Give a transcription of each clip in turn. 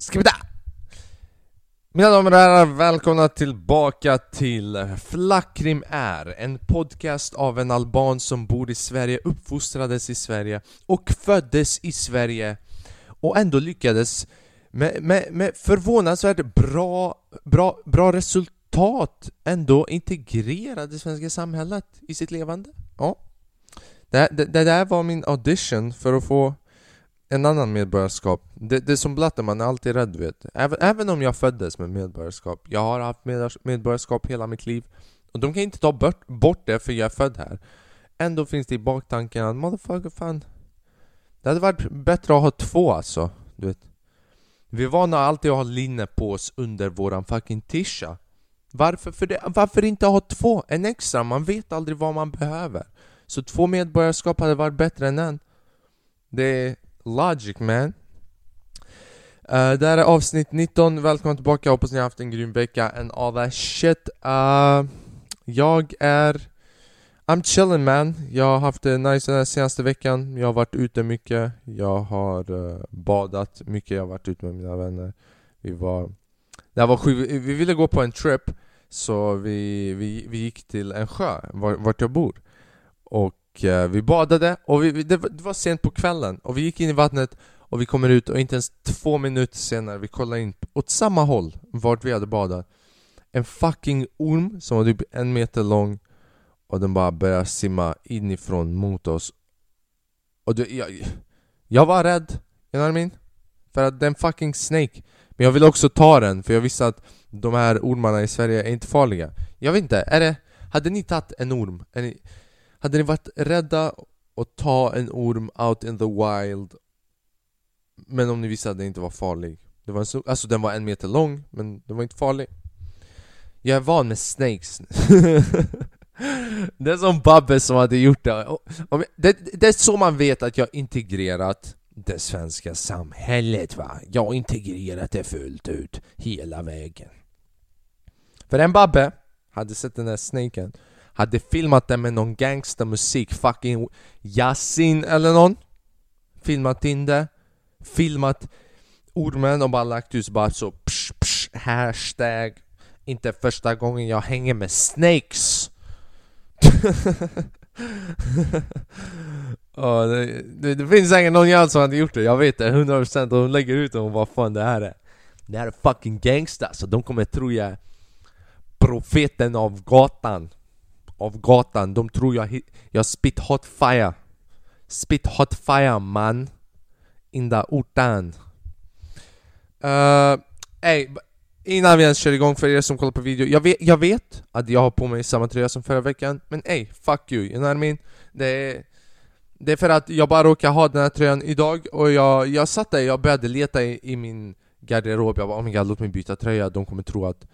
Skibida! Mina damer och herrar, välkomna tillbaka till Flackrim är En podcast av en alban som bor i Sverige, uppfostrades i Sverige och föddes i Sverige och ändå lyckades med, med, med förvånansvärt bra, bra, bra resultat ändå integrera det svenska samhället i sitt levande. Ja. Det, det, det där var min audition för att få en annan medborgarskap. Det, det är som blatte, man är alltid rädd vet. Även, även om jag föddes med medborgarskap. Jag har haft medborgarskap hela mitt liv. Och de kan inte ta bort, bort det för jag är född här. Ändå finns det i baktanken att motherfucker fan. Det hade varit bättre att ha två alltså. Du vet. Vi är vana alltid att ha linne på oss under våran fucking tisha. Varför, för det, varför inte ha två? En extra? Man vet aldrig vad man behöver. Så två medborgarskap hade varit bättre än en. Det är logic man. Uh, det här är avsnitt 19, Välkomna tillbaka, hoppas ni har haft en grym vecka and all that shit. Uh, jag är... I'm chilling man. Jag har haft det nice den senaste veckan. Jag har varit ute mycket. Jag har uh, badat mycket. Jag har varit ute med mina vänner. Vi var... Det var sju, vi ville gå på en trip. Så vi, vi, vi gick till en sjö, vart jag bor. Och Eh, vi badade, och vi, det, var, det var sent på kvällen. Och vi gick in i vattnet och vi kommer ut och inte ens två minuter senare, vi kollar in åt samma håll vart vi hade badat. En fucking orm som var typ en meter lång och den bara började simma inifrån mot oss. Och det, jag, jag var rädd, you know what I mean? För att den fucking snake. Men jag ville också ta den, för jag visste att de här ormarna i Sverige är inte farliga. Jag vet inte, är det... Hade ni tagit en orm? Ni, hade ni varit rädda att ta en orm out in the wild men om ni visste att den inte var farlig? Det var en, Alltså den var en meter lång, men den var inte farlig. Jag är van med snakes. Det är som Babbe som hade gjort det. det Det är så man vet att jag integrerat det svenska samhället va? Jag har integrerat det fullt ut, hela vägen. För en Babbe hade sett den där snaken hade filmat den med någon gangstermusik, fucking Yasin eller någon. Filmat in det. Filmat ormen och bara lagt ut bara så psh, psh, hashtag. Inte första gången jag hänger med snakes. Oh, det, det, det, finns säkert någon jävel som hade gjort det, jag vet det 100% och hon lägger ut det och vad fan det här är. Det här är fucking gangsta, så de kommer tro jag är profeten av gatan. Av gatan, de tror jag, jag spit hot fire. Spit hot fire man. In the orten. Uh, eh, ey, innan vi ens kör igång för er som kollar på video, jag vet, jag vet att jag har på mig samma tröja som förra veckan, men ey, fuck you, you know what I mean? Det är, det är för att jag bara råkar ha den här tröjan idag och jag, jag satt där, jag började leta i, i min garderob, jag bara oh my god, låt mig byta tröja, de kommer tro att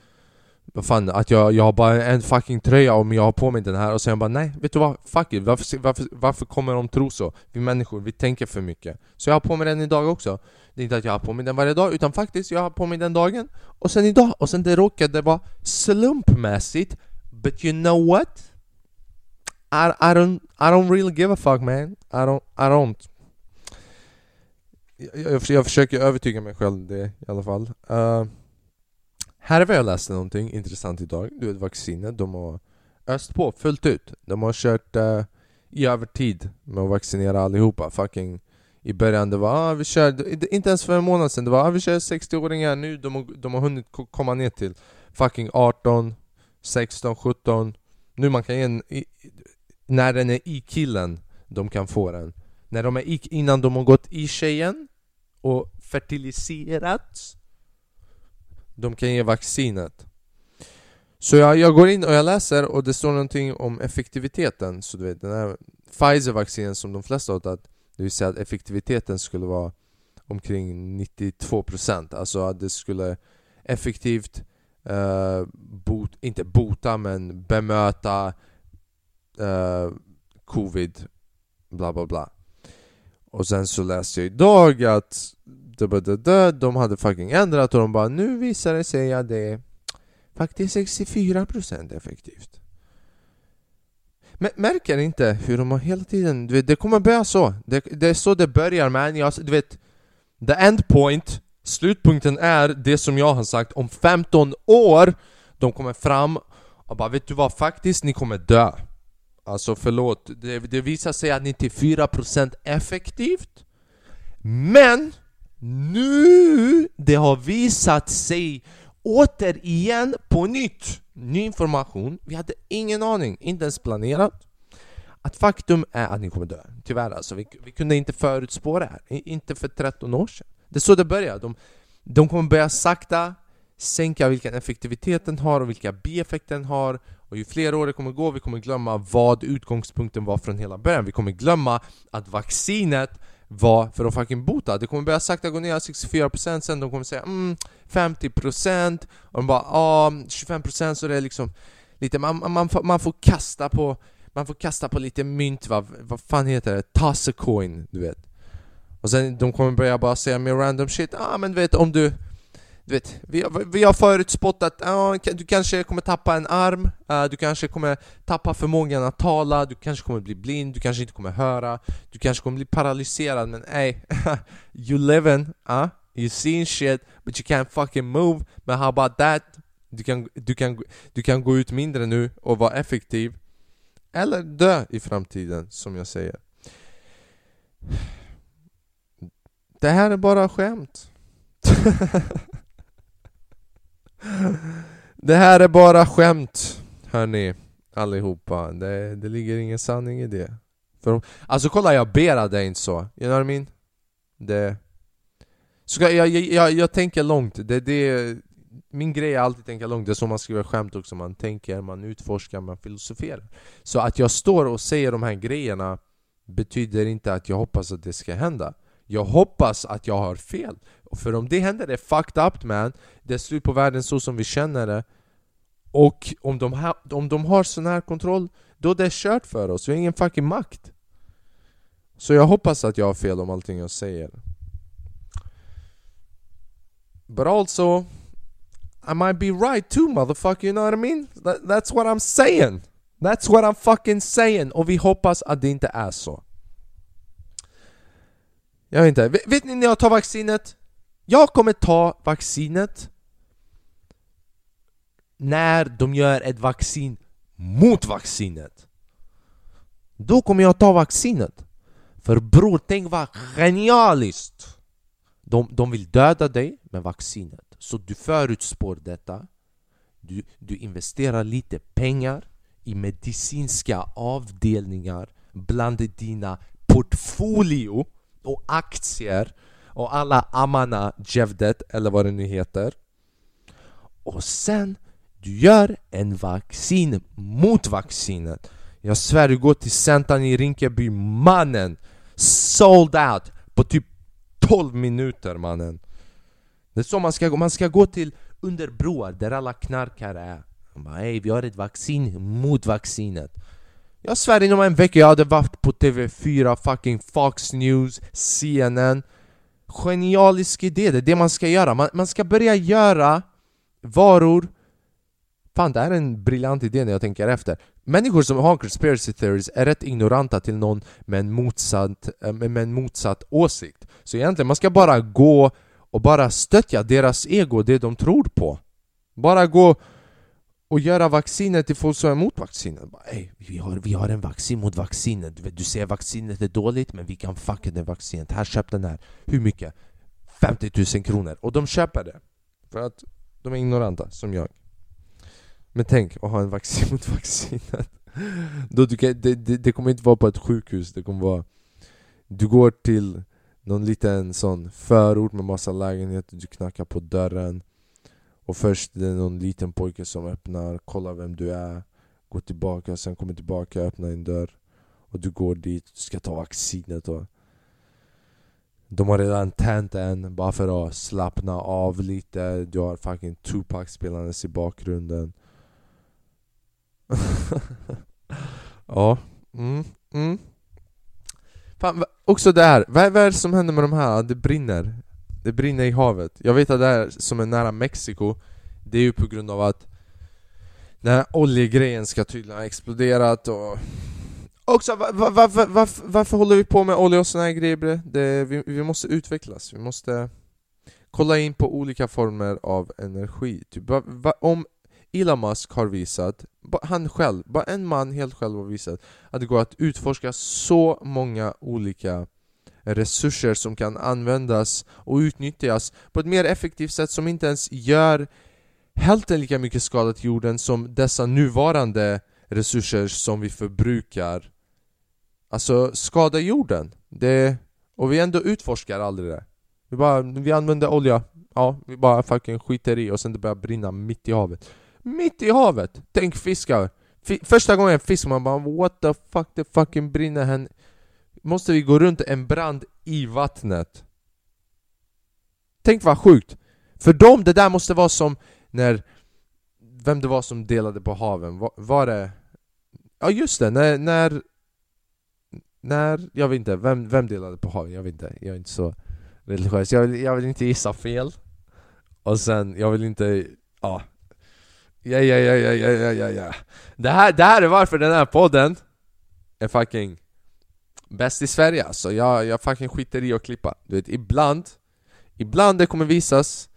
fan, att jag, jag har bara en fucking tröja om jag har på mig den här och sen bara nej, vet du vad? Fuck it, varför, varför, varför kommer de tro så? Vi människor, vi tänker för mycket. Så jag har på mig den idag också. Det är inte att jag har på mig den varje dag, utan faktiskt jag har på mig den dagen. Och sen idag, och sen det råkade vara slumpmässigt. But you know what? I, I, don't, I don't really give a fuck man. I don't, I don't. Jag, jag, jag försöker övertyga mig själv det i alla fall. Uh, här har jag läst någonting intressant idag. Du vet vaccinet, de har öst på fullt ut. De har kört uh, i övertid med att vaccinera allihopa. Fucking i början det var ah, vi kör, inte ens för en månad sedan, det var ah, vi kör 60-åringar nu, de har, de har hunnit komma ner till fucking 18, 16, 17 Nu man kan ge en, i, när den är i killen, de kan få den När de är i, innan de har gått i tjejen och fertiliserats de kan ge vaccinet. Så jag, jag går in och jag läser och det står någonting om effektiviteten. Så du vet, den här Pfizer-vaccinen som de flesta har tagit, det vill säga att effektiviteten skulle vara omkring 92% Alltså att det skulle effektivt uh, bot, inte bota men bemöta uh, covid bla bla bla Och sen så läste jag idag att de hade fucking ändrat och de bara nu visar det sig att det är faktiskt 64% effektivt. Men märker inte hur de har hela tiden, du vet, det kommer börja så. Det, det är så det börjar man, jag, du vet The end point Slutpunkten är det som jag har sagt om 15 år. De kommer fram och bara vet du vad? Faktiskt, ni kommer dö. Alltså förlåt, det, det visar sig att 94% effektivt. Men nu det har visat sig återigen på nytt. Ny information, vi hade ingen aning, inte ens planerat. Att faktum är att ni kommer dö, tyvärr alltså. Vi, vi kunde inte förutspå det här, inte för 13 år sedan. Det är så det börjar, de, de kommer börja sakta sänka vilken effektivitet den har och vilka bieffekter den har. Och ju fler år det kommer gå, vi kommer glömma vad utgångspunkten var från hela början. Vi kommer glömma att vaccinet var för att fucking bota Det kommer börja sakta gå ner 64% sen de kommer säga mm, 50% och de bara ah 25% så det är liksom lite, man, man, får, man får kasta på man får kasta på lite mynt, va? vad fan heter det? Toss a coin, du vet Och sen de kommer börja bara säga mer random shit, ah, men du vet om du du vet, vi, har, vi har förutspått att uh, du kanske kommer tappa en arm, uh, du kanske kommer tappa förmågan att tala, du kanske kommer bli blind, du kanske inte kommer höra, du kanske kommer bli paralyserad men ey, you living, uh? you seeing shit but you can't fucking move, men how about that? Du kan, du, kan, du kan gå ut mindre nu och vara effektiv, eller dö i framtiden som jag säger. Det här är bara skämt. Det här är bara skämt, hörni allihopa. Det, det ligger ingen sanning i det. För, alltså kolla, jag ber att det inte så. You know what I mean? Det... Så jag, jag, jag, jag tänker långt. Det, det, min grej är alltid att tänka långt. Det är så man skriver skämt också. Man tänker, man utforskar, man filosoferar. Så att jag står och säger de här grejerna betyder inte att jag hoppas att det ska hända. Jag hoppas att jag har fel. För om det händer, det är fucked up man. Det är slut på världen så som vi känner det. Och om de, ha, om de har sån här kontroll, då är det kört för oss. Vi har ingen fucking makt. Så jag hoppas att jag har fel om allting jag säger. But also, I might be right too motherfucker, you know what I mean? That, that's what I'm saying! That's what I'm fucking saying! Och vi hoppas att det inte är så. Jag vet inte, vet, vet ni när jag tar vaccinet? Jag kommer ta vaccinet när de gör ett vaccin mot vaccinet. Då kommer jag ta vaccinet. För bror, tänk vad genialiskt! De, de vill döda dig med vaccinet. Så du förutspår detta. Du, du investerar lite pengar i medicinska avdelningar bland dina portfolio och aktier och alla Amana Jevdet, eller vad det nu heter. Och sen, du gör en vaccin mot vaccinet. Jag svär, du går till Centan i Rinkeby, mannen! Sold out på typ 12 minuter mannen. Det är så man ska gå, man ska gå till under broar där alla knarkare är. Man bara, Hej, vi har ett vaccin mot vaccinet. Jag svär inom en vecka jag hade varit på TV4, fucking Fox News, CNN Genialisk idé, det är det man ska göra. Man, man ska börja göra varor Fan, det här är en briljant idé när jag tänker efter. Människor som har conspiracy theories är rätt ignoranta till någon med en motsatt, eh, med en motsatt åsikt. Så egentligen, man ska bara gå och bara stötta deras ego, det de tror på. Bara gå och göra vaccinet till folk som är emot vaccinet. Bara, Ey, vi, har, vi har en vaccin mot vaccinet. Du, du säger vaccinet är dåligt, men vi kan fucka det vaccinet. Här, köp den här. Hur mycket? 50 000 kronor. Och de köper det. För att de är ignoranta, som jag. Men tänk att ha en vaccin mot vaccinet. Då du kan, det, det, det kommer inte vara på ett sjukhus, det kommer vara... Du går till någon liten sån förort med massa lägenheter, du knackar på dörren och först det är någon liten pojke som öppnar, kollar vem du är Går tillbaka, sen kommer tillbaka, öppnar en dörr. Och du går dit, du ska ta vaccinet och De har redan tänt en bara för att slappna av lite. Du har fucking Tupac spelandes i bakgrunden. Ja, mm, mm. Fan, också det här, vad är det som händer med de här? Det brinner det brinner i havet. Jag vet att det här som är nära Mexiko Det är ju på grund av att Den här oljegrejen ska tydligen ha exploderat och Också varför, va, varför, varför håller vi på med olja och såna här grejer bre? Det, vi, vi måste utvecklas, vi måste Kolla in på olika former av energi. Typ, va, va, om Elon Musk har visat, han själv, bara en man helt själv har visat att det går att utforska så många olika resurser som kan användas och utnyttjas på ett mer effektivt sätt som inte ens gör hälften lika mycket skada till jorden som dessa nuvarande resurser som vi förbrukar. Alltså skada jorden, det, och vi ändå utforskar aldrig det. Vi bara, vi använder olja, ja, vi bara fucking skiter i och sen det börjar brinna mitt i havet. Mitt i havet! Tänk fiskar! F första gången jag fiskar man bara what the fuck, det fucking brinner här. Måste vi gå runt en brand i vattnet? Tänk vad sjukt! För dem, det där måste vara som när Vem det var som delade på haven, var, var det Ja just det, när, när När, jag vet inte, vem, vem delade på haven? Jag vet inte, jag är inte så religiös Jag vill, jag vill inte gissa fel Och sen, jag vill inte, ja Ja, ja, ja, ja, ja, ja, ja, ja. Det här, det här är varför den här podden är fucking bäst i Sverige alltså. Jag, jag fucking skiter i att klippa. Du vet, ibland, ibland det kommer visas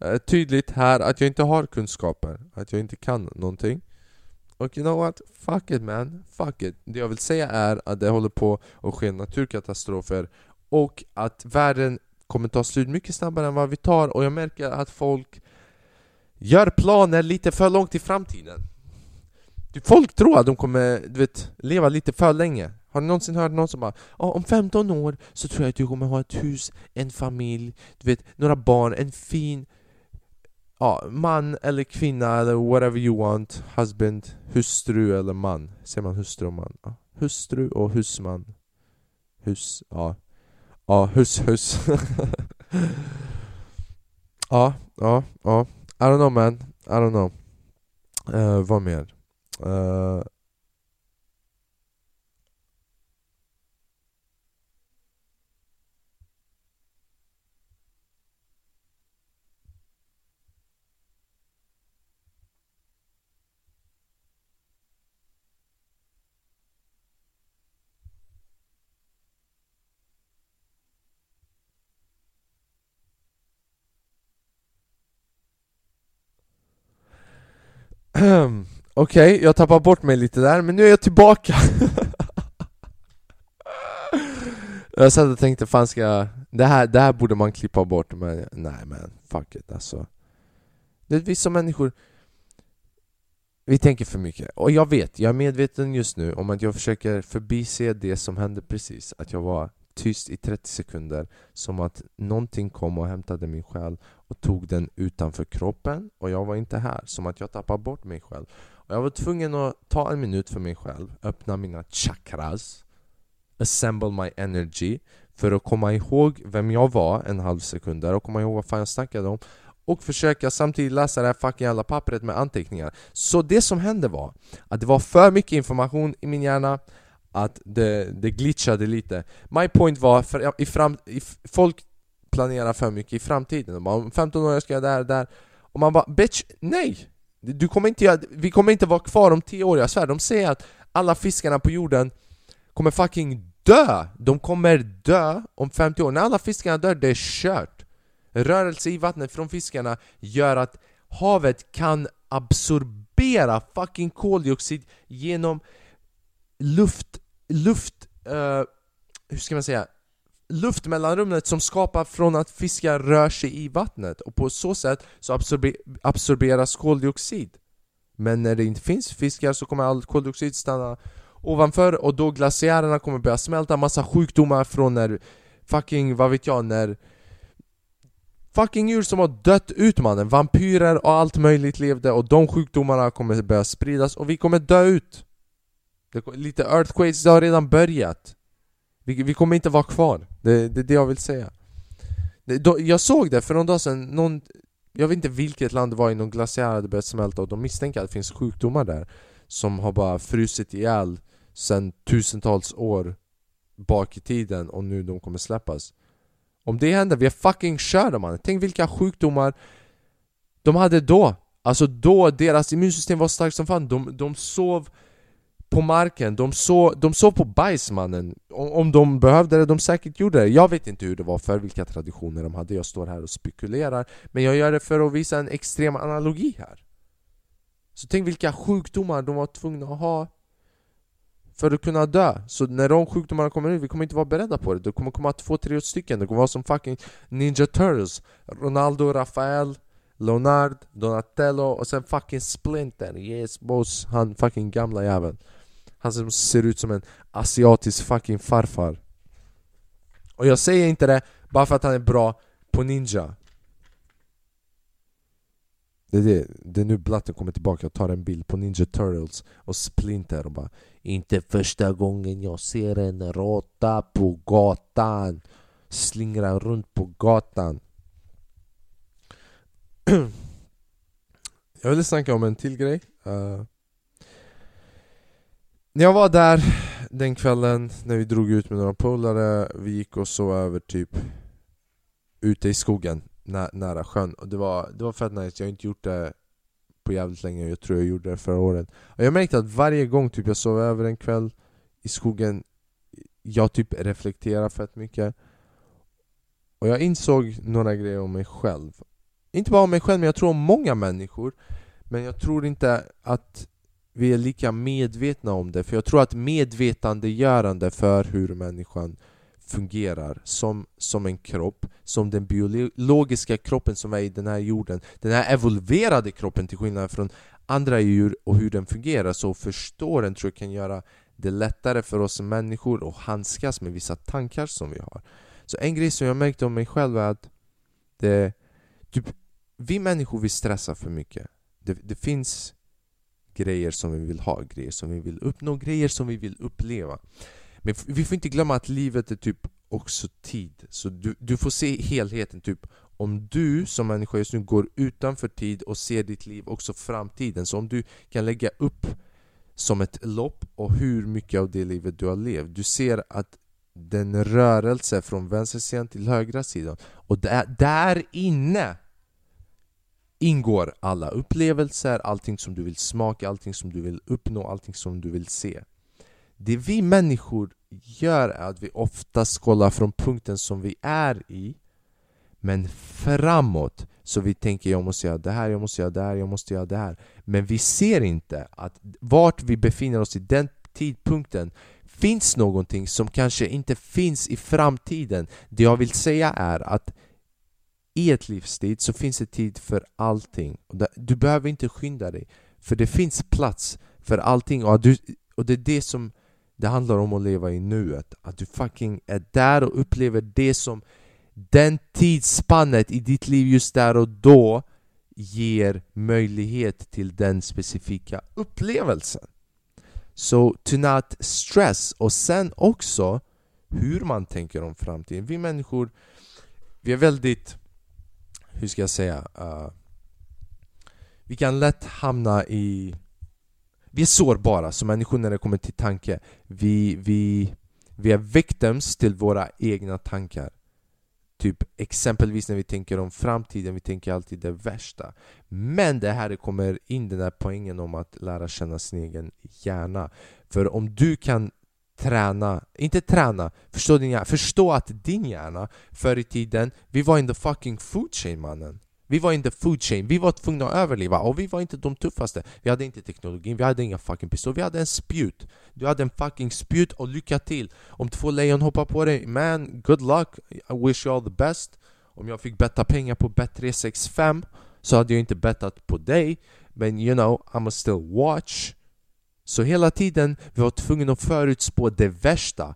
eh, tydligt här att jag inte har kunskaper, att jag inte kan någonting. Och you know what? Fuck it man, fuck it. Det jag vill säga är att det håller på att ske naturkatastrofer och att världen kommer ta slut mycket snabbare än vad vi tar och jag märker att folk gör planer lite för långt i framtiden. Folk tror att de kommer du vet, leva lite för länge. Har ni någonsin hört någon som bara oh, om 15 år så tror jag att du kommer ha ett hus, en familj, du vet, några barn, en fin ja, man eller kvinna eller whatever you want, husband, hustru eller man. Säger man hustru och man? Ja, hustru och husman. Hus, ja. Ja, hus, hus. ja, ja, ja. I don't know man, I don't know. Uh, vad mer? Uh, Okej, okay, jag tappar bort mig lite där, men nu är jag tillbaka. Jag satt och tänkte, fan ska jag... Det här, det här borde man klippa bort, men nej men fuck it alltså. Det är vissa människor Vi tänker för mycket, och jag vet, jag är medveten just nu om att jag försöker förbise det som hände precis Att jag var tyst i 30 sekunder Som att någonting kom och hämtade min själ och tog den utanför kroppen och jag var inte här. Som att jag tappade bort mig själv. Och Jag var tvungen att ta en minut för mig själv Öppna mina chakras Assemble my energy För att komma ihåg vem jag var en halv sekund där och komma ihåg vad fan jag snackade om och försöka samtidigt läsa det här fucking jävla pappret med anteckningar. Så det som hände var att det var för mycket information i min hjärna att det, det glitchade lite. My point var, för i fram, i, folk planera för mycket i framtiden de bara, Om 15 år ska jag där, där Och man bara bitch, nej! Du kommer inte, vi kommer inte vara kvar om 10 år, jag svär De säger att alla fiskarna på jorden kommer fucking dö! De kommer dö om 50 år, när alla fiskarna dör, det är kört Rörelse i vattnet från fiskarna gör att havet kan absorbera fucking koldioxid genom luft luft... Uh, hur ska man säga? Luftmellanrummet som skapar från att fiskar rör sig i vattnet och på så sätt så absorber absorberas koldioxid. Men när det inte finns fiskar så kommer all koldioxid stanna ovanför och då glaciärerna kommer börja smälta massa sjukdomar från när fucking, vad vet jag, när fucking djur som har dött ut mannen, vampyrer och allt möjligt levde och de sjukdomarna kommer börja spridas och vi kommer dö ut. Det, lite earthquakes det har redan börjat. Vi, vi kommer inte vara kvar, det, är det jag vill säga det, då, Jag såg det för någon dag sedan, någon, jag vet inte vilket land det var i någon glaciär hade börjat smälta och de misstänker att det finns sjukdomar där Som har bara frusit ihjäl sedan tusentals år bak i tiden och nu de kommer släppas Om det händer, vi är fucking körda man! Tänk vilka sjukdomar de hade då! Alltså då, deras immunsystem var starkt som fan, de, de sov på marken, de såg, de såg på bajsmannen om, om de behövde det, de säkert gjorde det Jag vet inte hur det var för vilka traditioner de hade, jag står här och spekulerar Men jag gör det för att visa en extrem analogi här Så tänk vilka sjukdomar de var tvungna att ha för att kunna dö. Så när de sjukdomarna kommer ut, vi kommer inte vara beredda på det. Det kommer komma två, tre stycken. Det kommer vara som fucking Ninja Turtles. Ronaldo, Rafael, Leonard, Donatello och sen fucking Splinter. Yes boss, han fucking gamla jäveln. Han som ser ut som en asiatisk fucking farfar. Och jag säger inte det bara för att han är bra på ninja. Det är, det. det är nu Blatten kommer tillbaka och tar en bild på Ninja Turtles och Splinter och bara Inte första gången jag ser en råtta på gatan Slingra runt på gatan Jag ville snacka om en till grej uh, när jag var där den kvällen när vi drog ut med några polare Vi gick och sov över typ ute i skogen nä nära sjön. Och det var, det var fett nice, jag har inte gjort det på jävligt länge, jag tror jag gjorde det förra året. Och Jag märkte att varje gång typ jag sov över en kväll i skogen Jag typ reflekterar fett mycket. Och jag insåg några grejer om mig själv. Inte bara om mig själv, men jag tror om många människor. Men jag tror inte att vi är lika medvetna om det, för jag tror att medvetandegörande för hur människan fungerar som, som en kropp, som den biologiska kroppen som är i den här jorden. Den här evolverade kroppen till skillnad från andra djur och hur den fungerar så förstår den tror jag kan göra det lättare för oss människor att handskas med vissa tankar som vi har. Så en grej som jag märkte om mig själv är att det, typ, vi människor vi stressar för mycket. Det, det finns grejer som vi vill ha, grejer som vi vill uppnå, grejer som vi vill uppleva men vi får inte glömma att livet är typ också tid. Så du, du får se helheten. typ Om du som människa just nu går utanför tid och ser ditt liv också framtiden. Så om du kan lägga upp som ett lopp och hur mycket av det livet du har levt. Du ser att den rörelse från vänster sidan till högra sidan. Och där, där inne ingår alla upplevelser, allting som du vill smaka, allting som du vill uppnå, allting som du vill se. Det vi människor gör är att vi oftast kollar från punkten som vi är i men framåt. Så vi tänker jag måste göra det här, jag måste göra det här, jag måste göra det här. Men vi ser inte att vart vi befinner oss i den tidpunkten finns någonting som kanske inte finns i framtiden. Det jag vill säga är att i ett livstid så finns det tid för allting. Du behöver inte skynda dig För det finns plats för allting. Och, du, och det är det som det handlar om att leva i nuet. Att du fucking är där och upplever det som den tidsspannet i ditt liv just där och då ger möjlighet till den specifika upplevelsen. Så so, to not stress. Och sen också hur man tänker om framtiden. Vi människor, vi är väldigt, hur ska jag säga? Uh, vi kan lätt hamna i vi är sårbara som människor när det kommer till tanke. Vi, vi, vi är victims till våra egna tankar. Typ exempelvis när vi tänker om framtiden, vi tänker alltid det värsta. Men det här kommer in den där poängen om att lära känna sin egen hjärna. För om du kan träna, inte träna, förstå din hjärna, förstå att din hjärna förr i tiden, vi var in the fucking food chain mannen. Vi var in the food chain, vi var tvungna att överleva och vi var inte de tuffaste. Vi hade inte teknologin, vi hade inga fucking pistoler, vi hade en spjut. Du hade en fucking spjut och lycka till. Om två lejon hoppar på dig, man, good luck. I wish you all the best. Om jag fick betta pengar på bet365 så hade jag inte bettat på dig. Men you know, I'ma still watch. Så hela tiden, vi var tvungna att förutspå det värsta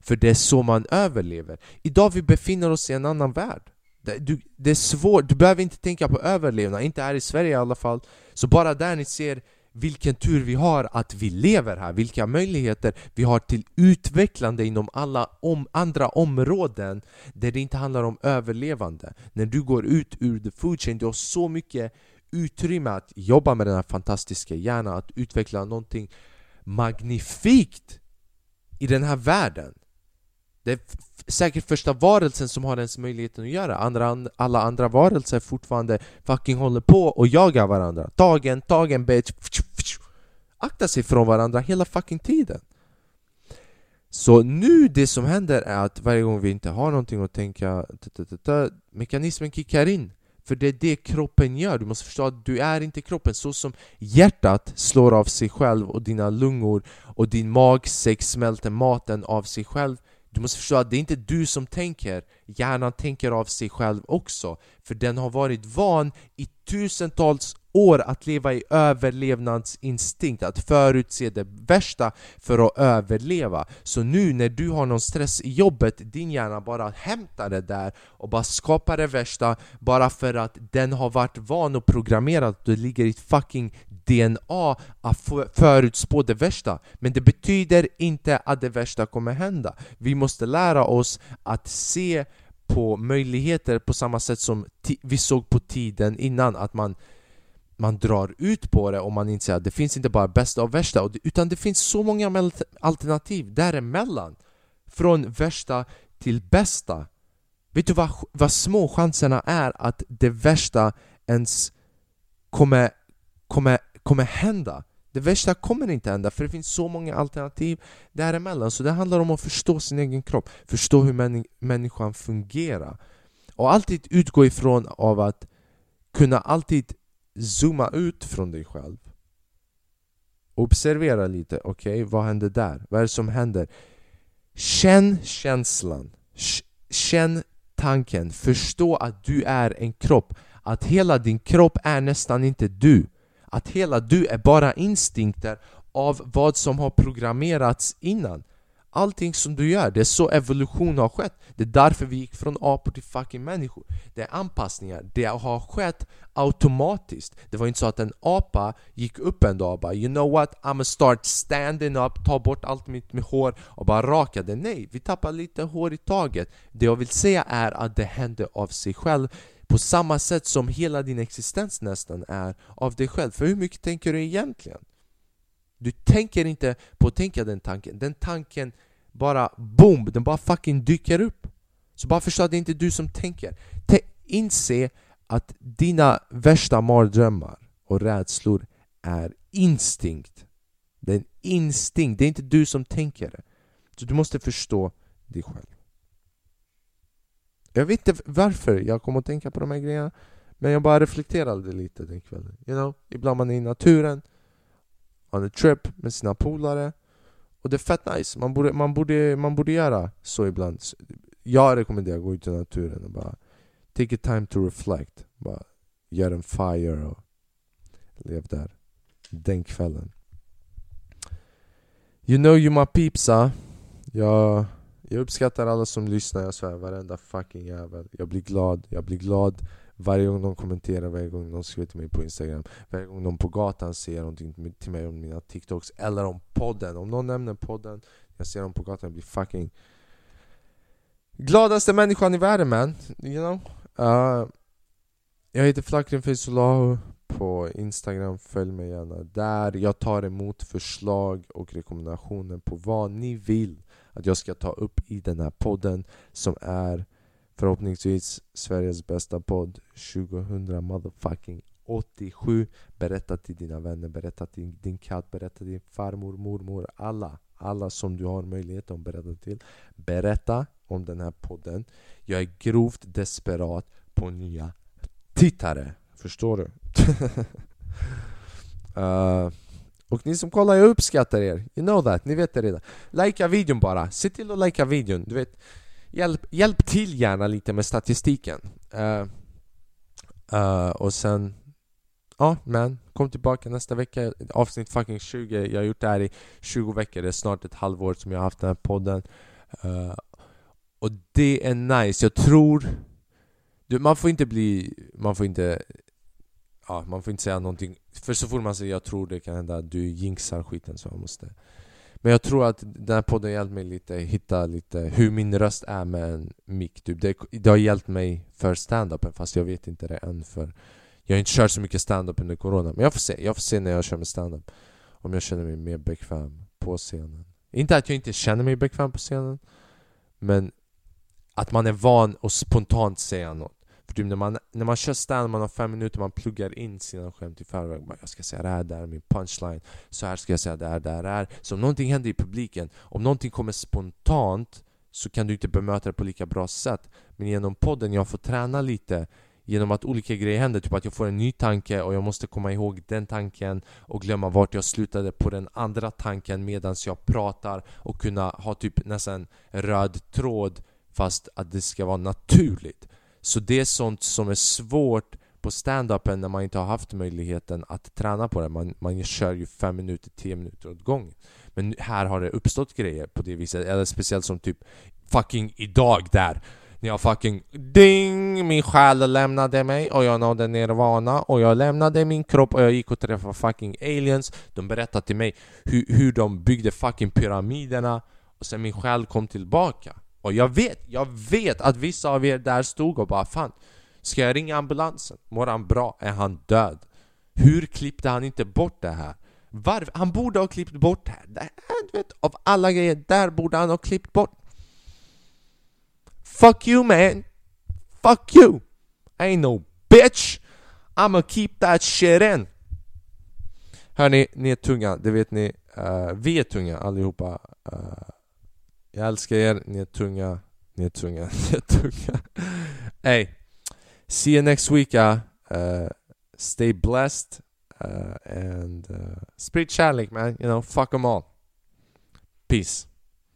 För det är så man överlever. Idag vi befinner oss i en annan värld. Det, du, det är svårt, du behöver inte tänka på överlevnad, inte här i Sverige i alla fall. Så bara där ni ser vilken tur vi har att vi lever här, vilka möjligheter vi har till utvecklande inom alla om, andra områden där det inte handlar om överlevande. När du går ut ur the food chain, du har så mycket utrymme att jobba med den här fantastiska hjärnan, att utveckla någonting magnifikt i den här världen det är säkert första varelsen som har ens möjligheten att göra andra, Alla andra varelser fortfarande fucking håller på och jagar varandra Tagen, tagen bitch akta sig från varandra hela fucking tiden. Så nu det som händer är att varje gång vi inte har någonting att tänka, mekanismen kickar in. För det är det kroppen gör, du måste förstå att du är inte kroppen. Så som hjärtat slår av sig själv och dina lungor och din magsäck smälter maten av sig själv du måste förstå att det är inte du som tänker, hjärnan tänker av sig själv också För den har varit van i tusentals år att leva i överlevnadsinstinkt, att förutse det värsta för att överleva. Så nu när du har någon stress i jobbet, din hjärna bara hämtar det där och bara skapar det värsta bara för att den har varit van och programmerad att det ligger i ett fucking DNA att förutspå det värsta. Men det betyder inte att det värsta kommer hända. Vi måste lära oss att se på möjligheter på samma sätt som vi såg på tiden innan, att man man drar ut på det och man inser att det finns inte bara bästa och värsta utan det finns så många alternativ däremellan Från värsta till bästa Vet du vad, vad små chanserna är att det värsta ens kommer, kommer, kommer hända? Det värsta kommer inte hända för det finns så många alternativ däremellan. Så det handlar om att förstå sin egen kropp, förstå hur män, människan fungerar. Och alltid utgå ifrån av att kunna alltid zooma ut från dig själv. Observera lite, okej, okay, vad händer där? Vad är det som händer? Känn känslan. Känn tanken, förstå att du är en kropp. Att hela din kropp är nästan inte du. Att hela du är bara instinkter av vad som har programmerats innan. Allting som du gör, det är så evolution har skett. Det är därför vi gick från apor till fucking människor. Det är anpassningar, det har skett automatiskt. Det var inte så att en apa gick upp en dag och bara You know what, I'ma start standing up, ta bort allt mitt med hår och bara raka det Nej, vi tappar lite hår i taget. Det jag vill säga är att det hände av sig själv på samma sätt som hela din existens nästan är av dig själv. För hur mycket tänker du egentligen? Du tänker inte på att tänka den tanken, den tanken bara boom, den bara fucking dyker upp. Så bara förstå att det inte är du som tänker. T Inse att dina värsta mardrömmar och rädslor är instinkt. Det är en instinkt, det är inte du som tänker det. Så du måste förstå dig själv. Jag vet inte varför jag kom att tänka på de här grejerna Men jag bara reflekterade lite den kvällen. You know? Ibland man är i naturen on a trip med sina polare Och det är fett nice, man borde, man borde, man borde göra så ibland. Jag rekommenderar att gå ut i naturen och bara Take a time to reflect. Bara gör en fire och lev där Den kvällen. You know you my peepsa ah. jag, jag uppskattar alla som lyssnar, jag svär varenda fucking jävel. Jag blir glad, jag blir glad. Varje gång de kommenterar, varje gång de skriver till mig på Instagram Varje gång de på gatan säger någonting till mig om mina TikToks Eller om podden, om någon nämner podden Jag ser dem på gatan, jag blir fucking Gladaste människan i världen man, you know? Uh, Jag heter Flakrin Faizulahu på Instagram, följ mig gärna där. Jag tar emot förslag och rekommendationer på vad ni vill att jag ska ta upp i den här podden som är Förhoppningsvis Sveriges bästa podd 2000 motherfucking 87 Berätta till dina vänner, berätta till din katt, berätta till din farmor, mormor, alla Alla som du har möjlighet att berätta till. Berätta om den här podden. Jag är grovt desperat på nya tittare. Förstår du? uh, och ni som kollar, jag uppskattar er. You know that, ni vet det redan. Likea videon bara, se till att likea videon. Du vet hjälp, hjälp till gärna lite med statistiken. Uh, uh, Och sen Ja, men kom tillbaka nästa vecka. Avsnitt fucking 20 Jag har gjort det här i 20 veckor. Det är snart ett halvår som jag har haft den här podden. Uh, Och det är nice. Jag tror du, Man får inte bli Man får inte Ja, man får inte säga någonting. För så fort man säger jag tror det kan hända Du jinxar skiten så man måste. Men jag tror att den här podden har hjälpt mig lite hitta lite hur min röst är med en mick typ. det, det har hjälpt mig för stand-upen fast jag vet inte det än för Jag har inte kört så mycket stand-up under corona. Men jag får se, jag får se när jag kör med stand-up Om jag känner mig mer bekväm på scenen. Inte att jag inte känner mig bekväm på scenen Men att man är van att spontant säga något typ när man, när man kör stand, man har fem minuter, man pluggar in sina skämt i förväg. Jag ska säga det här, det här är min punchline. Så här ska jag säga det här, det här, det här. Så om någonting händer i publiken, om någonting kommer spontant så kan du inte bemöta det på lika bra sätt. Men genom podden, jag får träna lite genom att olika grejer händer, typ att jag får en ny tanke och jag måste komma ihåg den tanken och glömma vart jag slutade på den andra tanken medan jag pratar och kunna ha typ nästan en röd tråd fast att det ska vara naturligt. Så det är sånt som är svårt på stand-upen när man inte har haft möjligheten att träna på det. Man, man kör ju 5 minuter, 10 minuter åt gången. Men här har det uppstått grejer på det viset, eller speciellt som typ fucking idag där när jag fucking DING! Min själ lämnade mig och jag nådde nirvana och jag lämnade min kropp och jag gick och träffade fucking aliens De berättade till mig hur, hur de byggde fucking pyramiderna och sen min själ kom tillbaka och jag vet, jag vet att vissa av er där stod och bara fan Ska jag ringa ambulansen? Mår han bra? Är han död? Hur klippte han inte bort det här? Varför? Han borde ha klippt bort det här. Det här du vet, av alla grejer, där borde han ha klippt bort Fuck you man! Fuck you! I ain't no bitch! I'ma keep that shit in! Hörni, ni är tunga, det vet ni. Uh, vi är tunga allihopa. Uh, jag älskar er, ni är tunga. Ni är tunga, ni är tunga. hey, see you next week. Uh, stay blessed. Uh, and uh, spread kärlek man, you know, fuck them all. Peace.